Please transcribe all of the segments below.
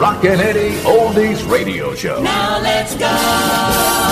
Rockin' Eddie Oldies Radio Show. Now let's go.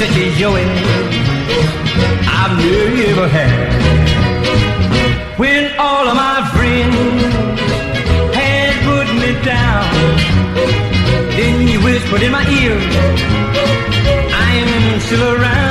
Such a joy I've never had. When all of my friends had put me down, then you whispered in my ear, I'm still around.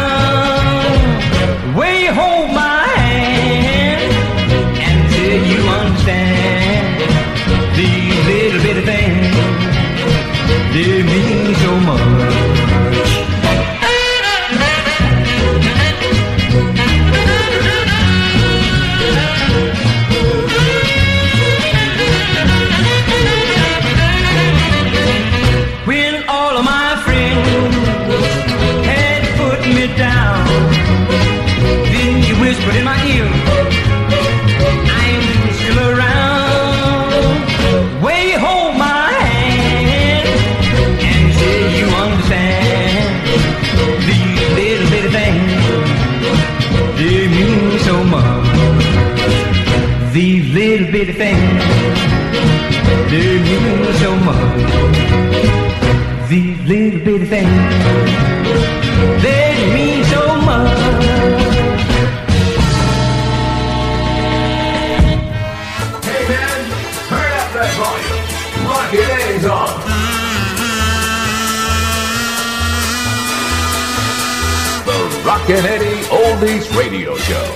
Rockin' Eddie Oldies Radio Show.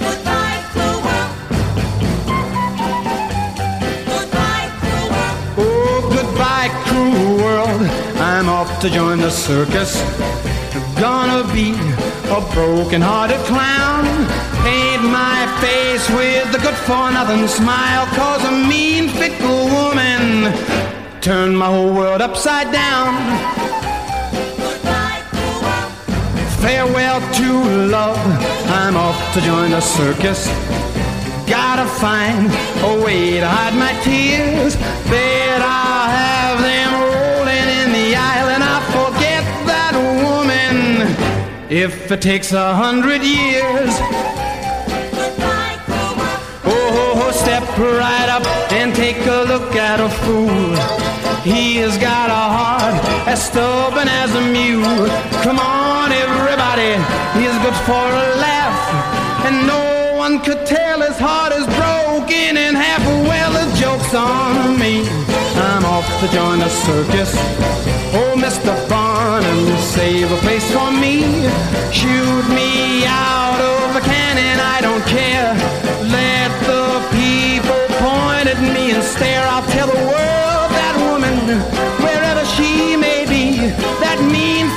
Goodbye, cruel world. Goodbye, cruel world. Oh, goodbye, cruel world. I'm off to join the circus. Gonna be a broken hearted clown. Paint my face with a good for nothing smile. Cause a mean, fickle woman turned my whole world upside down. Farewell to love. I'm off to join the circus. Gotta find a way to hide my tears. Bet I'll have them rolling in the aisle and I'll forget that woman if it takes a hundred years. Right up and take a look at a fool. He has got a heart as stubborn as a mule. Come on, everybody, he's good for a laugh. And no one could tell his heart is broken in half. A well, the joke's on me. I'm off to join the circus. Oh, Mr. Barnum, save a place for me. Shoot me out of a cannon, I don't care. Stare. I'll tell the world that woman, wherever she may be, that mean,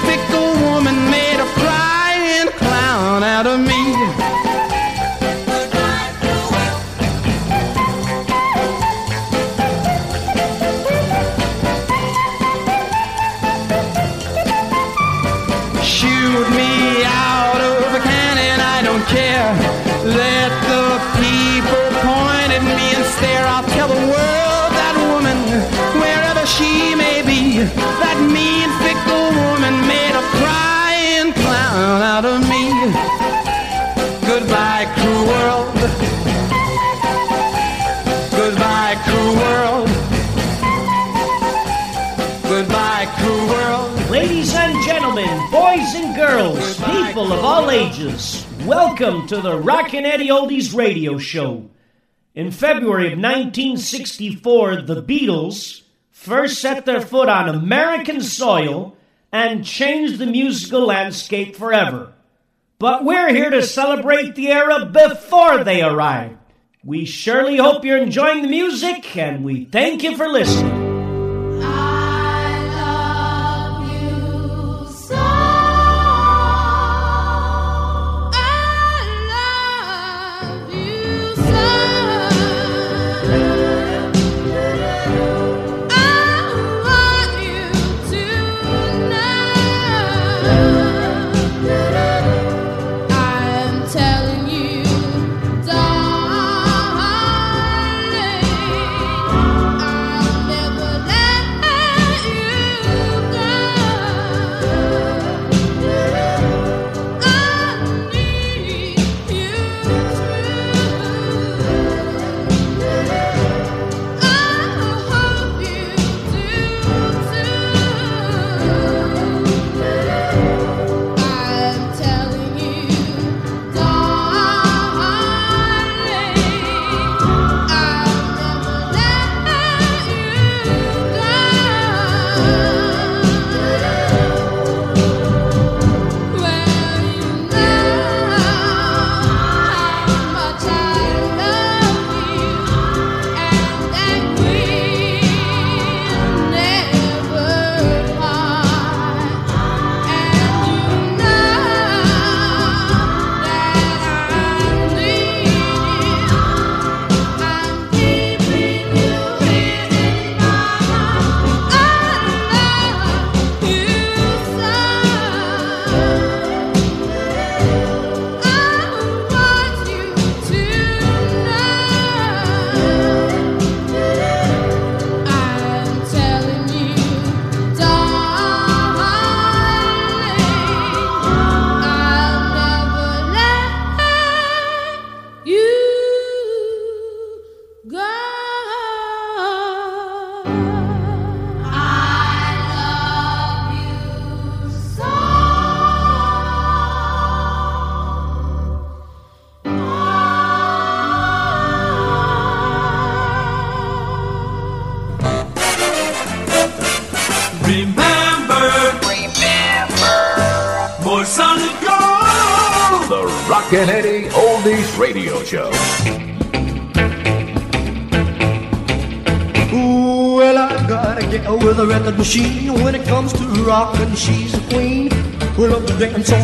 all ages, welcome to the Rockin' Eddie Oldies radio show. In February of 1964, the Beatles first set their foot on American soil and changed the musical landscape forever. But we're here to celebrate the era before they arrived. We surely hope you're enjoying the music, and we thank you for listening.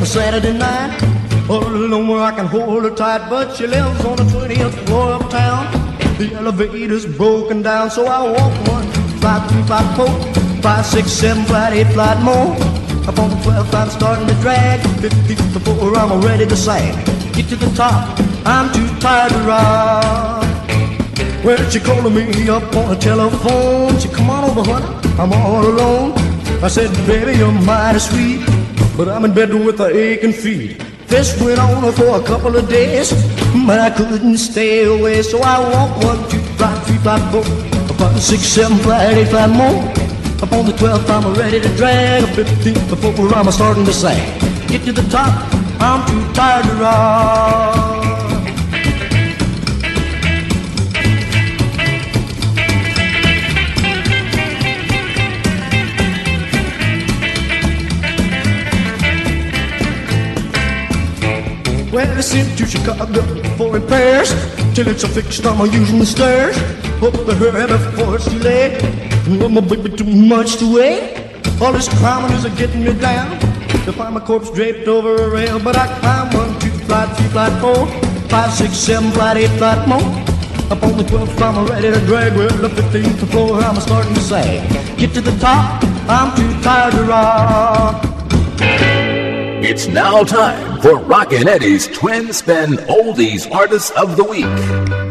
Saturday night. Alone I can hold her tight, but she lives on the 20th floor of town. The elevator's broken down, so I walk one, five, three, five, four, five, six, seven, flight, eight, flight more. Up on the 12th, I'm starting to drag. Fifty 15th before I'm ready to sag. Get to the top, I'm too tired to rock. Well, she calling me up on the telephone. She come on over, honey, I'm all alone. I said, baby, you're mighty sweet, but I'm in bed with a aching feet. This went on for a couple of days, but I couldn't stay away. So I walked one, two, five, three, five, four, five, six, seven, five, eight, five more. Up on the 12th, I'm ready to drag. A 15th before I'm starting to sag. Get to the top, I'm too tired to rock. Well, I sent to Chicago for repairs till it's a fixed. I'm using the stairs. Hope the hurry before it's too late. No, my baby, too much to wait. All this climbing is getting me down. To find my corpse draped over a rail, but I climb one, two, flight, three, flight, four, five, six, seven, flight, eight, flight more. Up on the 12th, I'm ready to drag. Well, the 15th floor, I'm starting to sag. Get to the top, I'm too tired to rock. It's now time for Rockin' Eddie's Twin Spin Oldies Artists of the Week.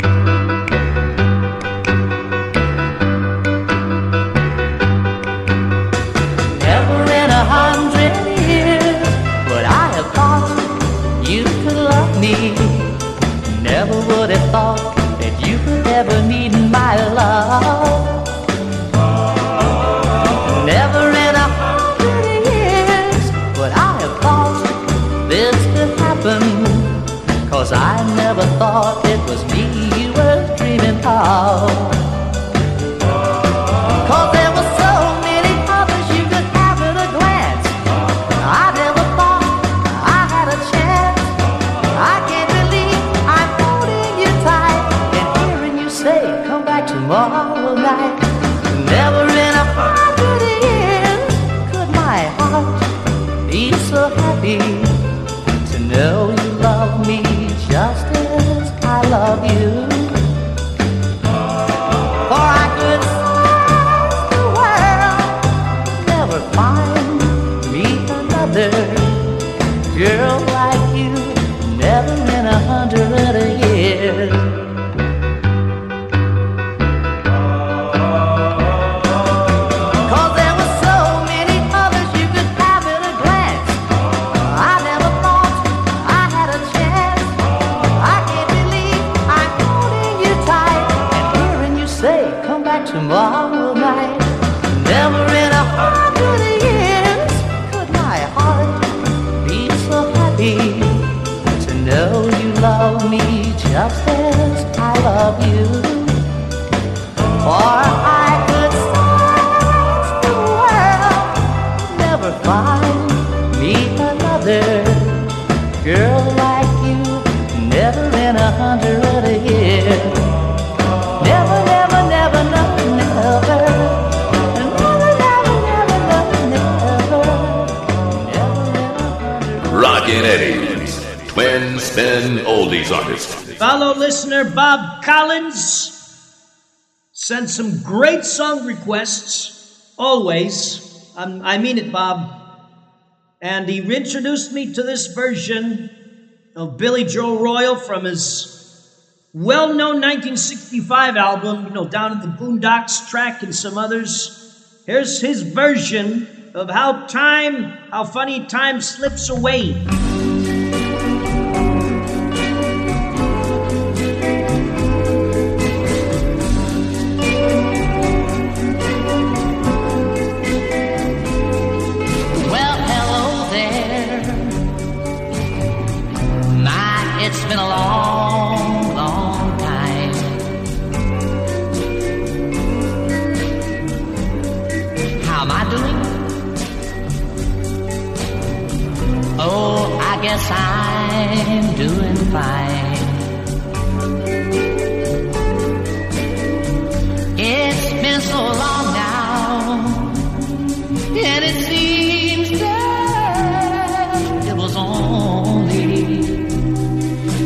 Cause I never thought it was me you were dreaming of. Fellow listener Bob Collins sent some great song requests, always. Um, I mean it, Bob. And he introduced me to this version of Billy Joe Royal from his well known 1965 album, you know, Down in the Boondocks track and some others. Here's his version of How Time, How Funny Time Slips Away. yes, I'm doing fine. It's been so long now, and it seems that it was only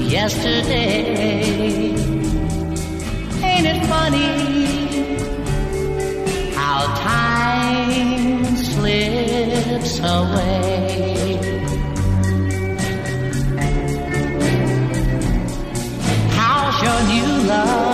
yesterday. Ain't it funny how time slips away? love.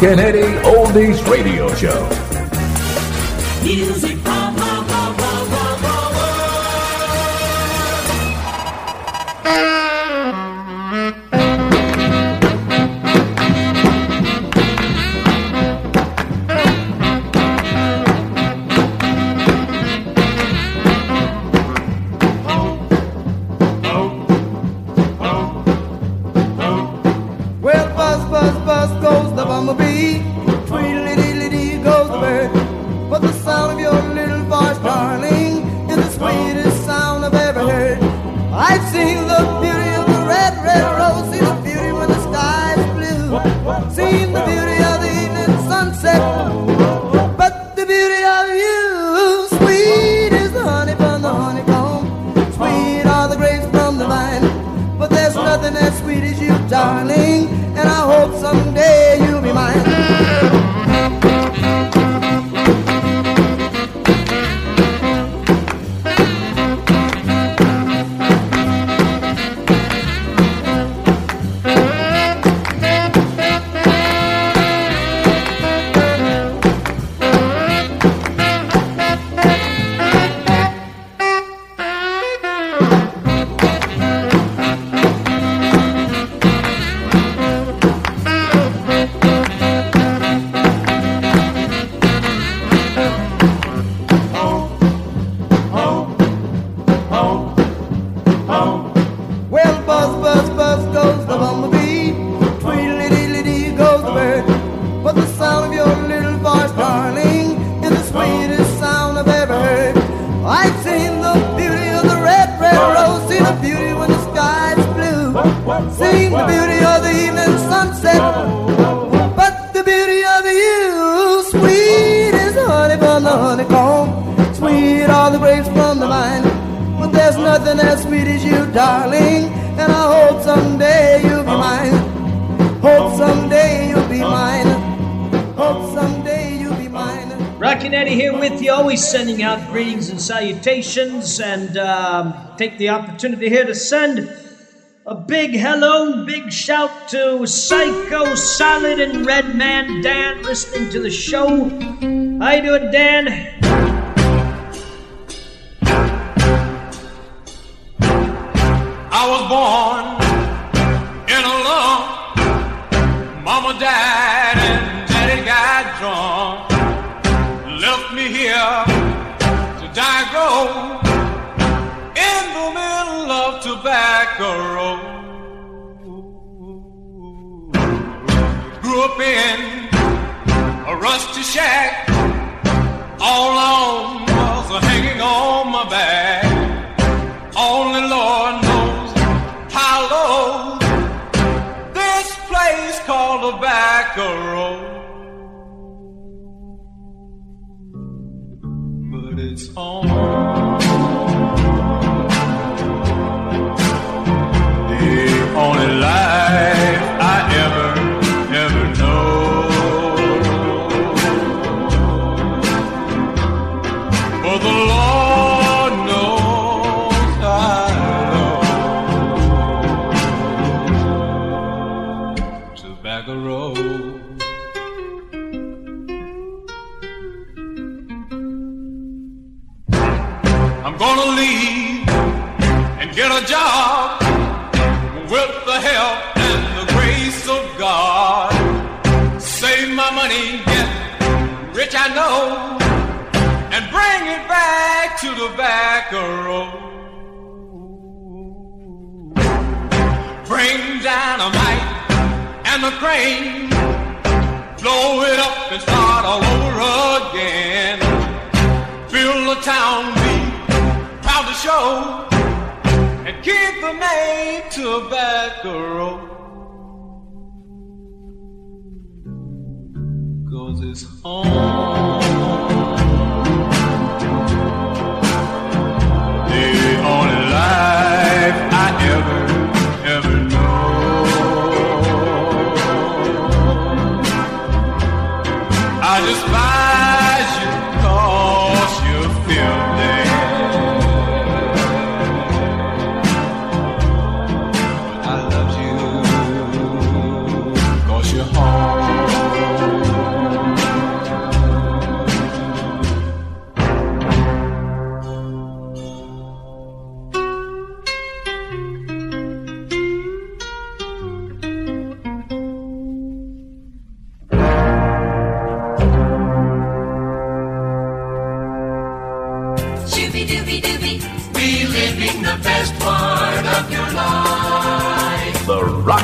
Kennedy Oldies Radio Show. Music. salutations and um, take the opportunity here to send a big hello, big shout to Psycho Solid and Red Man Dan listening to the show. How you doing, Dan? I was born in a love, mama died. in the middle of tobacco road. Grew up in a rusty shack, all alone was hanging on my back. Only Lord knows how low this place called Tobacco back road. It's on.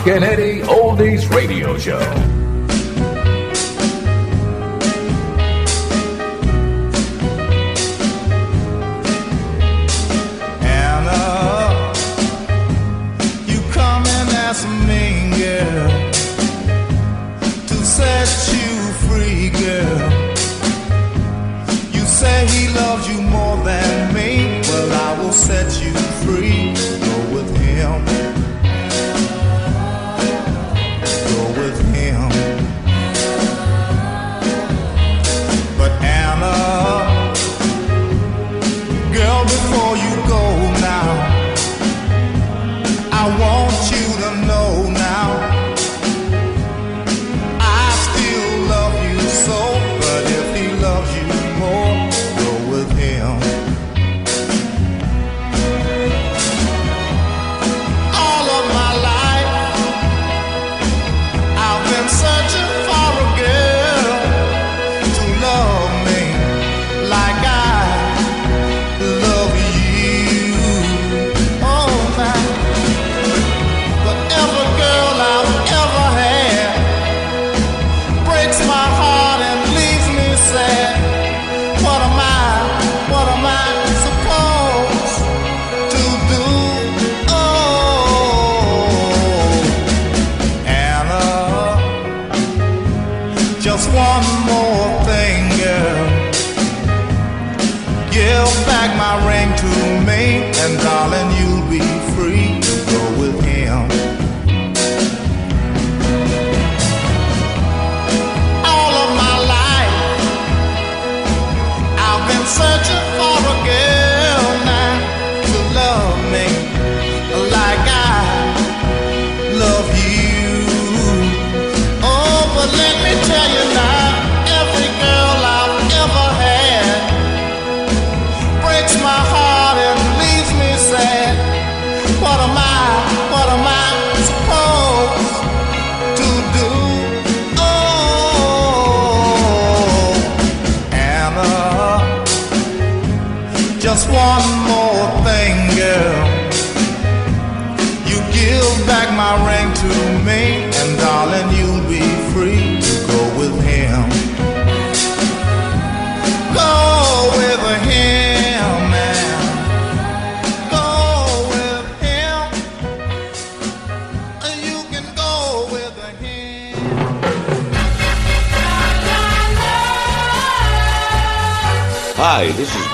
Kennedy Oldies Radio Show.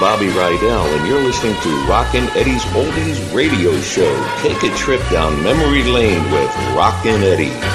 Bobby Rydell, and you're listening to Rockin' Eddie's Oldies Radio Show. Take a trip down memory lane with Rockin' Eddie.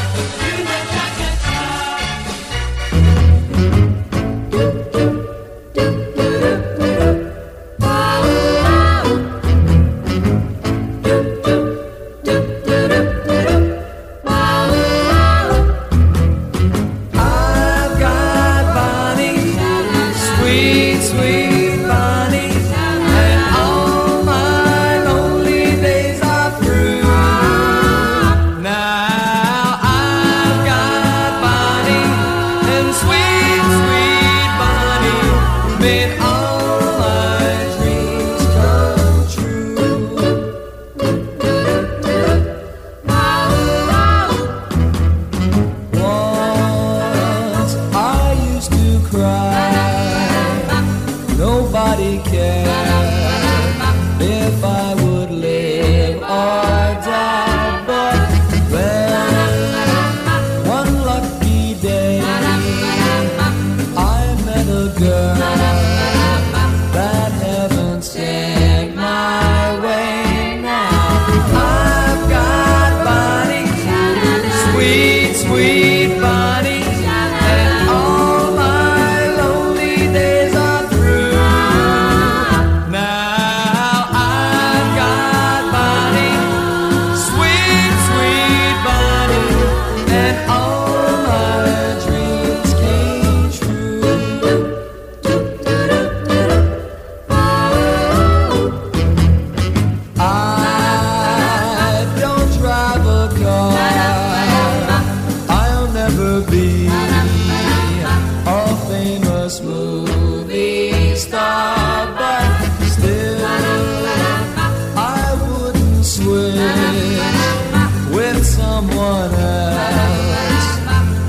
Someone else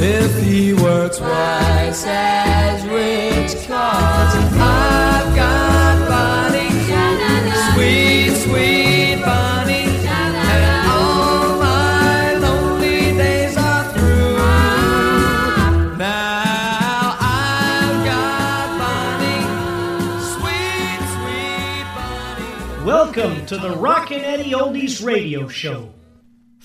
if he were twice as rich. Cause I've got Bonnie, sweet, sweet Bonnie, and all my lonely days are through. Now I've got Bonnie, sweet, sweet Bonnie. Welcome to the Rockin' Eddie Oldies Radio Show.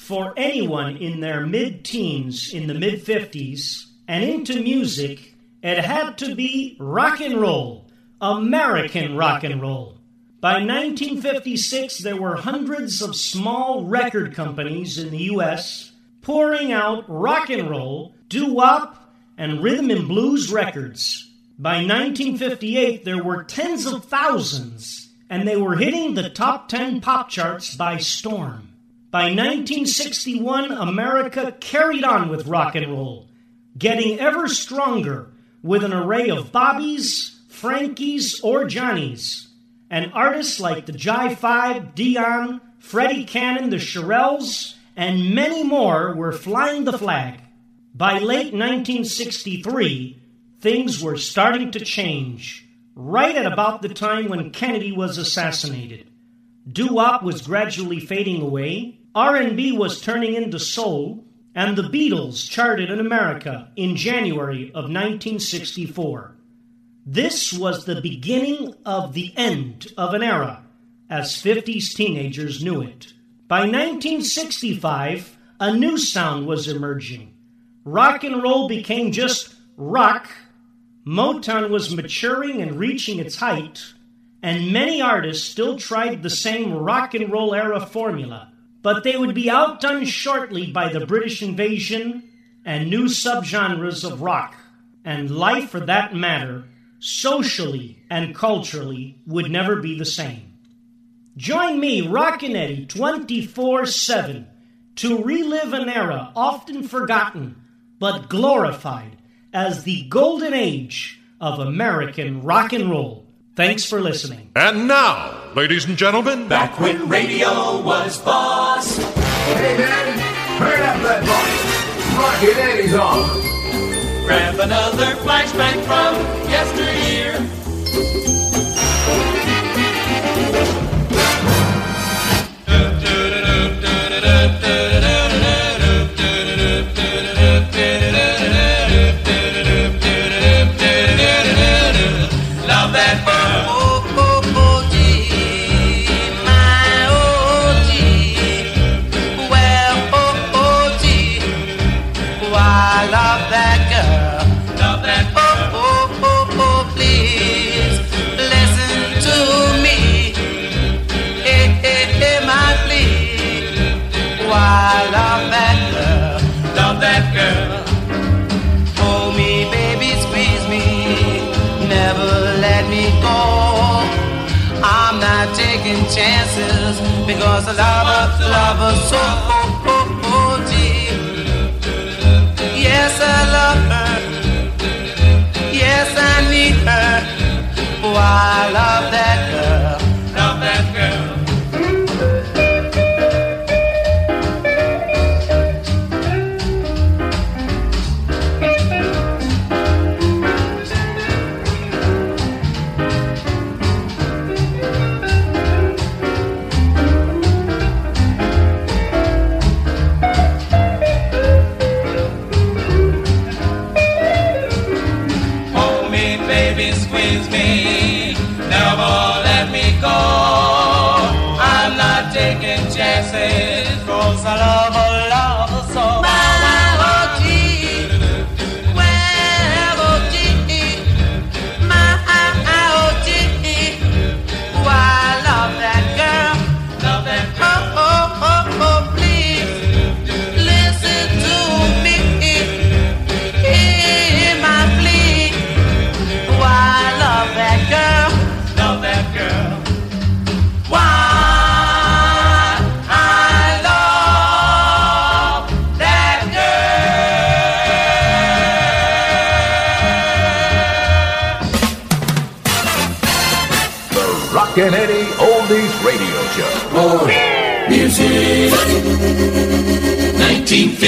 For anyone in their mid teens, in the mid 50s, and into music, it had to be rock and roll, American rock and roll. By 1956, there were hundreds of small record companies in the U.S. pouring out rock and roll, doo wop, and rhythm and blues records. By 1958, there were tens of thousands, and they were hitting the top 10 pop charts by storm. By 1961, America carried on with rock and roll, getting ever stronger with an array of Bobbies, Frankies, or Johnnies, and artists like the Jive Five, Dion, Freddie Cannon, the Shirelles, and many more were flying the flag. By late 1963, things were starting to change, right at about the time when Kennedy was assassinated. Doo-wop was gradually fading away, R&B was turning into soul, and the Beatles charted in America in January of 1964. This was the beginning of the end of an era, as 50s teenagers knew it. By 1965, a new sound was emerging. Rock and roll became just rock. Motown was maturing and reaching its height, and many artists still tried the same rock and roll era formula, but they would be outdone shortly by the British invasion and new subgenres of rock, and life for that matter, socially and culturally, would never be the same. Join me, Rockin' Eddie, 24 7 to relive an era often forgotten but glorified as the golden age of American rock and roll. Thanks for listening. And now, ladies and gentlemen, back when radio was boss. Hey, man! turn up that volume. Rockin' Eddie's on. Grab another flashback from yesteryear. was a lover, lover so.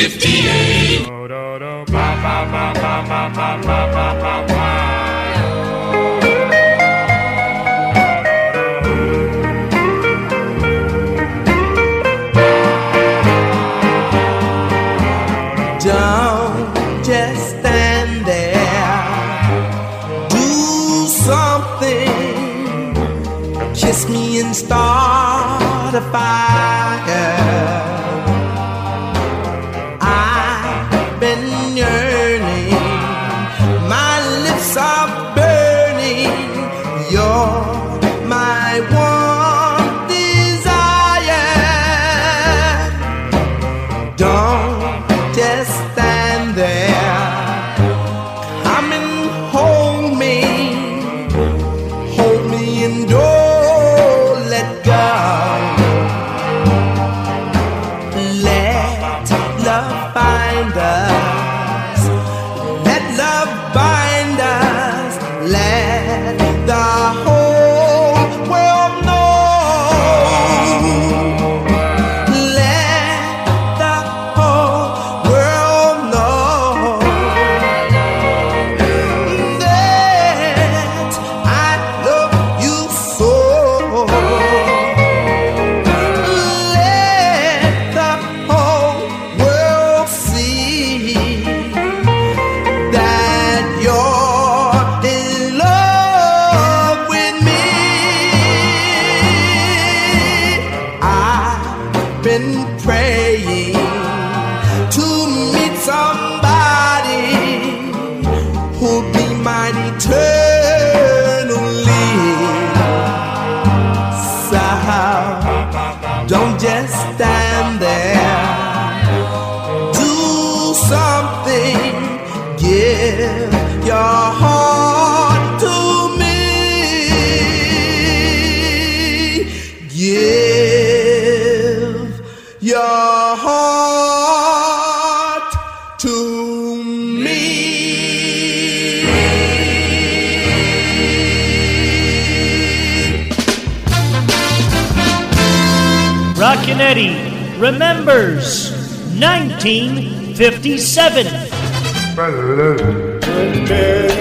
Don't just stand there. Do something. Kiss me and start a fire. Remembers 1957. Get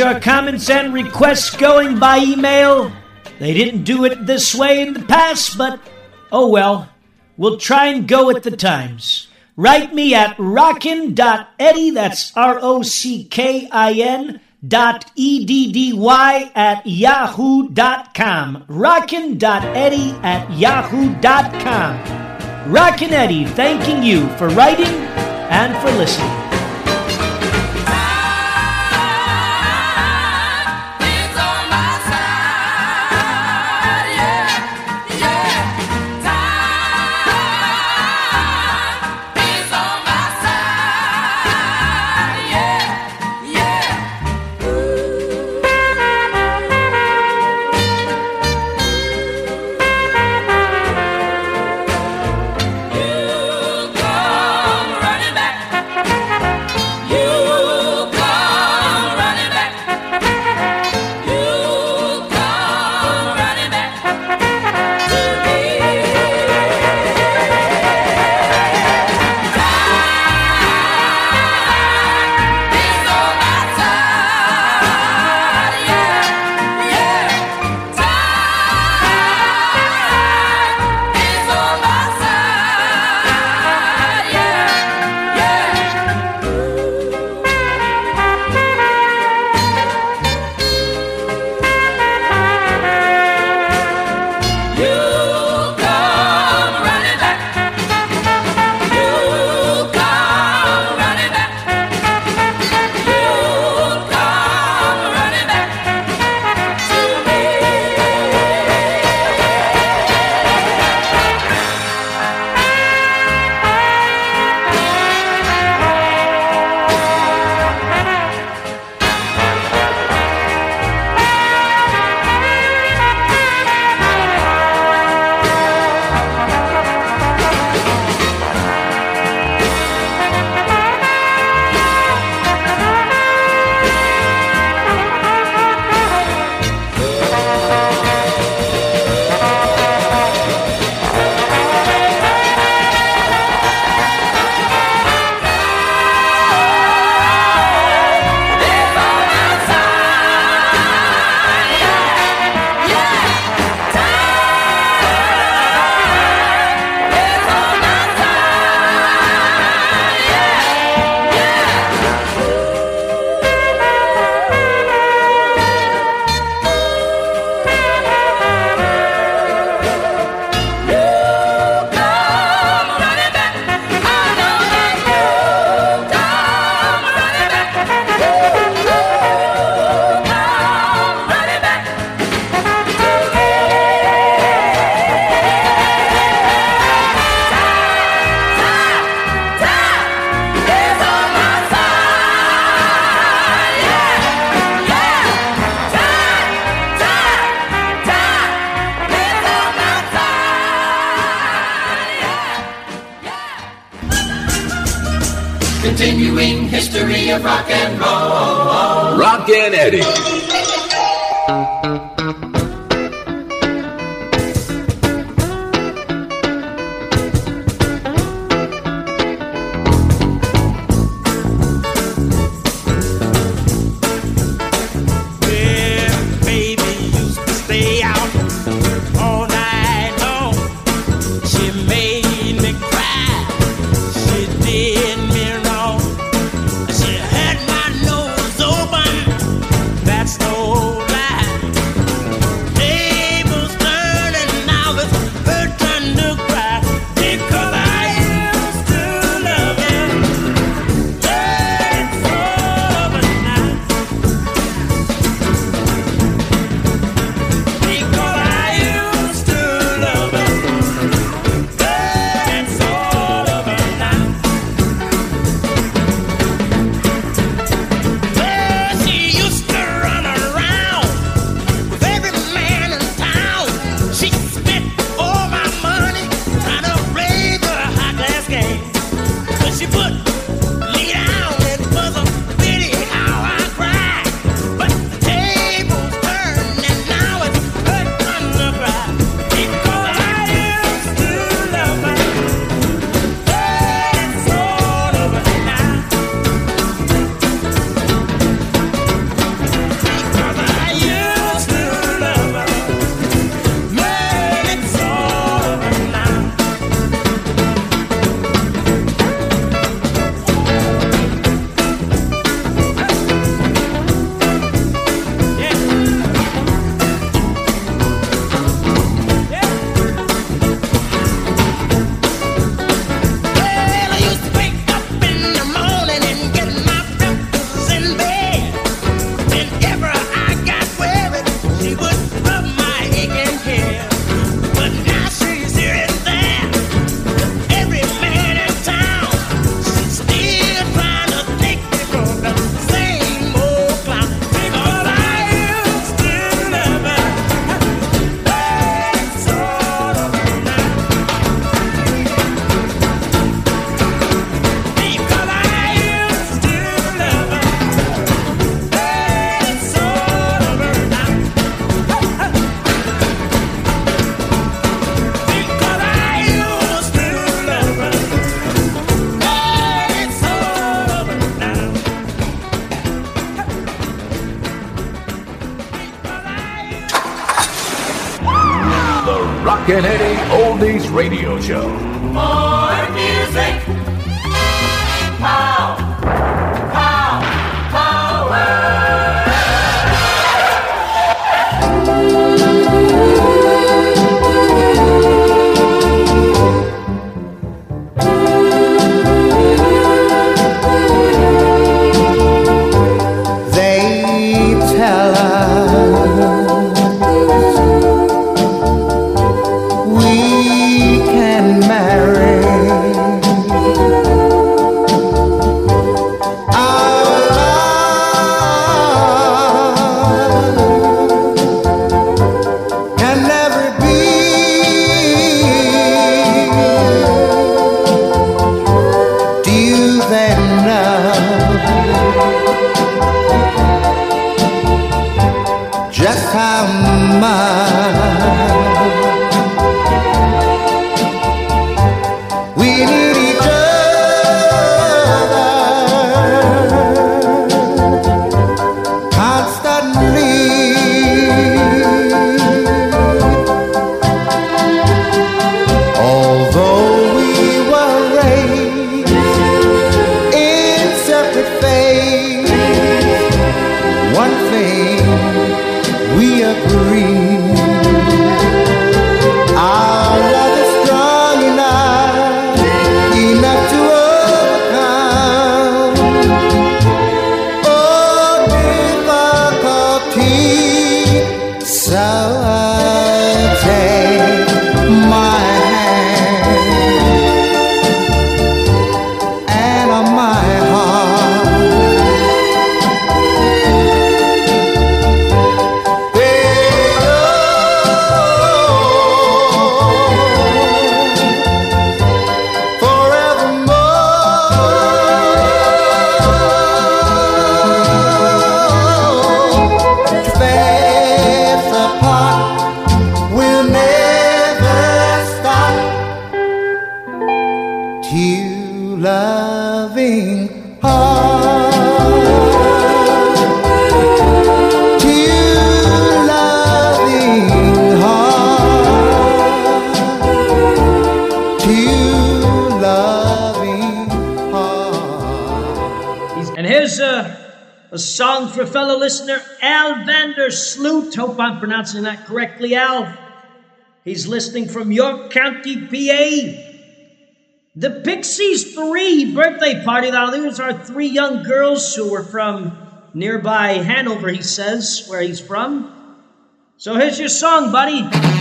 your comments and requests going by email. They didn't do it this way in the past, but oh well. We'll try and go with the times. Write me at rockin.eddy, that's R O C K I N dot E D D Y at yahoo.com. Rockin.eddy at yahoo.com. Rockin' Eddie thanking you for writing and for listening. Eddie Oldies Radio Show. Pronouncing that correctly, Al. He's listening from York County, PA. The Pixies 3 birthday party. Now, these are three young girls who were from nearby Hanover, he says, where he's from. So here's your song, buddy.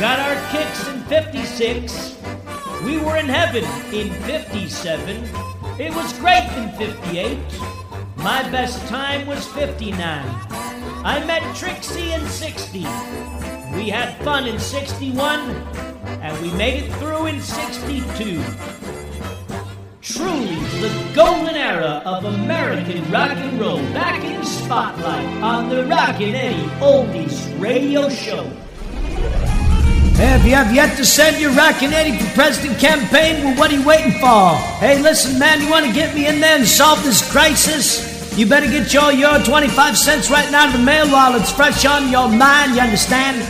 Got our kicks in 56. We were in heaven in 57. It was great in 58. My best time was 59. I met Trixie in 60. We had fun in 61. And we made it through in 62. Truly the golden era of American rock and roll back in the spotlight on the Rockin' Eddie Oldies radio show. If you have yet to send your Rockin' Eddie for President campaign, well, what are you waiting for? Hey, listen, man, you want to get me in there and solve this crisis? You better get your, your 25 cents right now in the mail while it's fresh on your mind, you understand?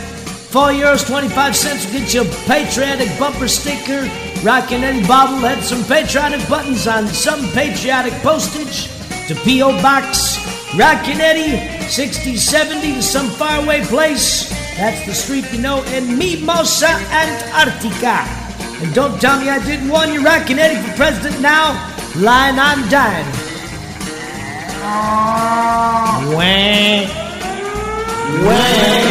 Four euros, 25 cents will get you a patriotic bumper sticker, Rockin' Eddie bobblehead, some patriotic buttons on some patriotic postage to P.O. Box, Rockin' Eddie, 6070 to some faraway place. That's the street you know in Mimosa, Antarctica. And don't tell me I didn't warn you, Rockin' Eddie for president now. Line on dime. Wah. Wah.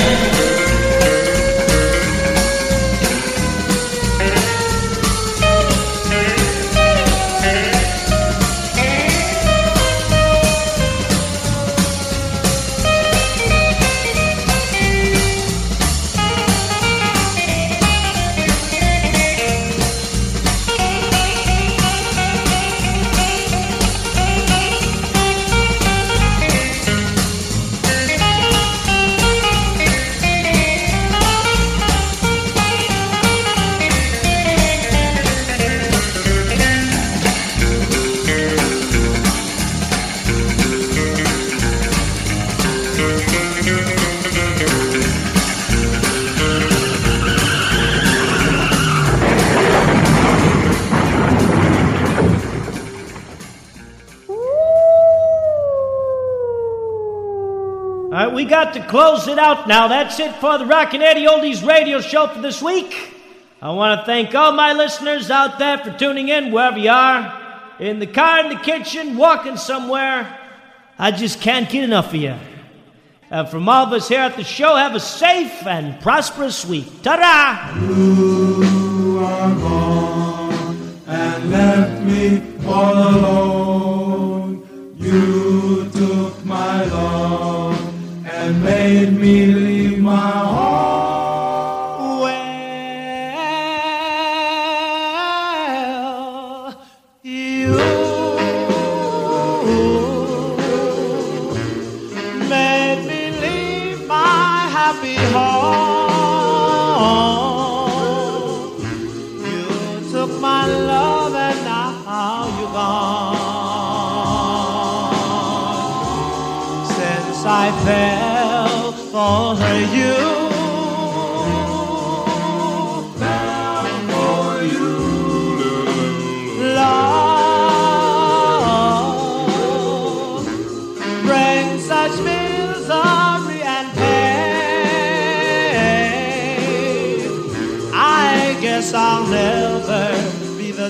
Got to close it out now. That's it for the Rockin' Eddie Oldies radio show for this week. I want to thank all my listeners out there for tuning in wherever you are, in the car, in the kitchen, walking somewhere. I just can't get enough of you. And from all of us here at the show, have a safe and prosperous week. Ta-da! You are gone and left me all alone. Made me leave my home.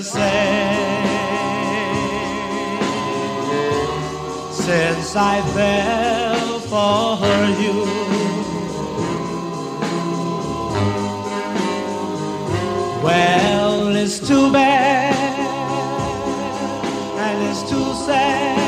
Same since I fell for you. Well, it's too bad, and it's too sad